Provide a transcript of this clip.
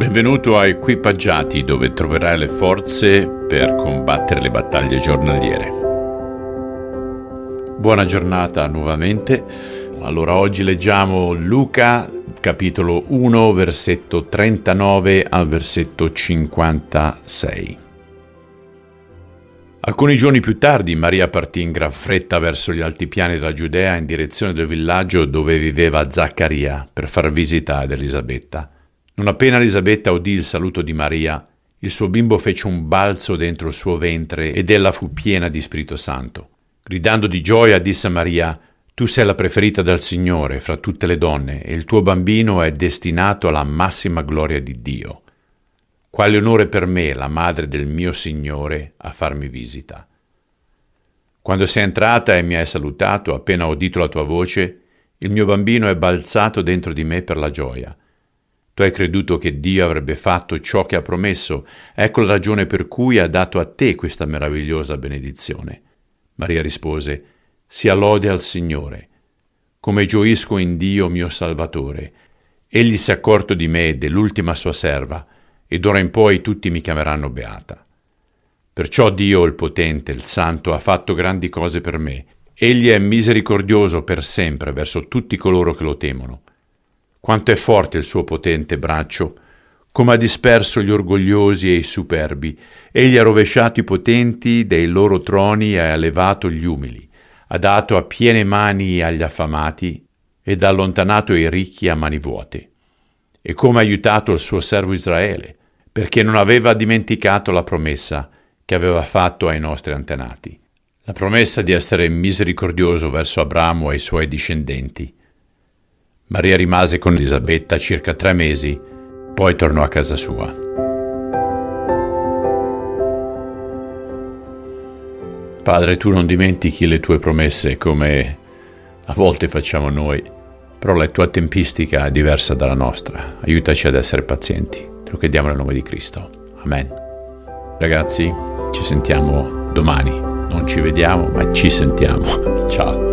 Benvenuto a Equipaggiati dove troverai le forze per combattere le battaglie giornaliere. Buona giornata nuovamente. Allora oggi leggiamo Luca capitolo 1 versetto 39 al versetto 56. Alcuni giorni più tardi Maria partì in gran fretta verso gli altipiani della Giudea in direzione del villaggio dove viveva Zaccaria per far visita ad Elisabetta. Non appena Elisabetta udì il saluto di Maria, il suo bimbo fece un balzo dentro il suo ventre ed ella fu piena di Spirito Santo. Gridando di gioia disse a Maria, Tu sei la preferita dal Signore fra tutte le donne e il tuo bambino è destinato alla massima gloria di Dio. Quale onore per me, la madre del mio Signore, a farmi visita. Quando sei entrata e mi hai salutato, appena ho udito la tua voce, il mio bambino è balzato dentro di me per la gioia. Tu hai creduto che Dio avrebbe fatto ciò che ha promesso, ecco la ragione per cui ha dato a te questa meravigliosa benedizione. Maria rispose, sia lode al Signore. Come gioisco in Dio mio Salvatore. Egli si è accorto di me e dell'ultima sua serva, ed ora in poi tutti mi chiameranno beata. Perciò Dio il potente, il santo, ha fatto grandi cose per me. Egli è misericordioso per sempre verso tutti coloro che lo temono quanto è forte il suo potente braccio, come ha disperso gli orgogliosi e i superbi, egli ha rovesciato i potenti dei loro troni e ha elevato gli umili, ha dato a piene mani agli affamati ed ha allontanato i ricchi a mani vuote. E come ha aiutato il suo servo Israele, perché non aveva dimenticato la promessa che aveva fatto ai nostri antenati, la promessa di essere misericordioso verso Abramo e i suoi discendenti Maria rimase con Elisabetta circa tre mesi, poi tornò a casa sua. Padre, tu non dimentichi le tue promesse come a volte facciamo noi, però la tua tempistica è diversa dalla nostra. Aiutaci ad essere pazienti. Te lo chiediamo nel nome di Cristo. Amen. Ragazzi, ci sentiamo domani. Non ci vediamo, ma ci sentiamo. Ciao.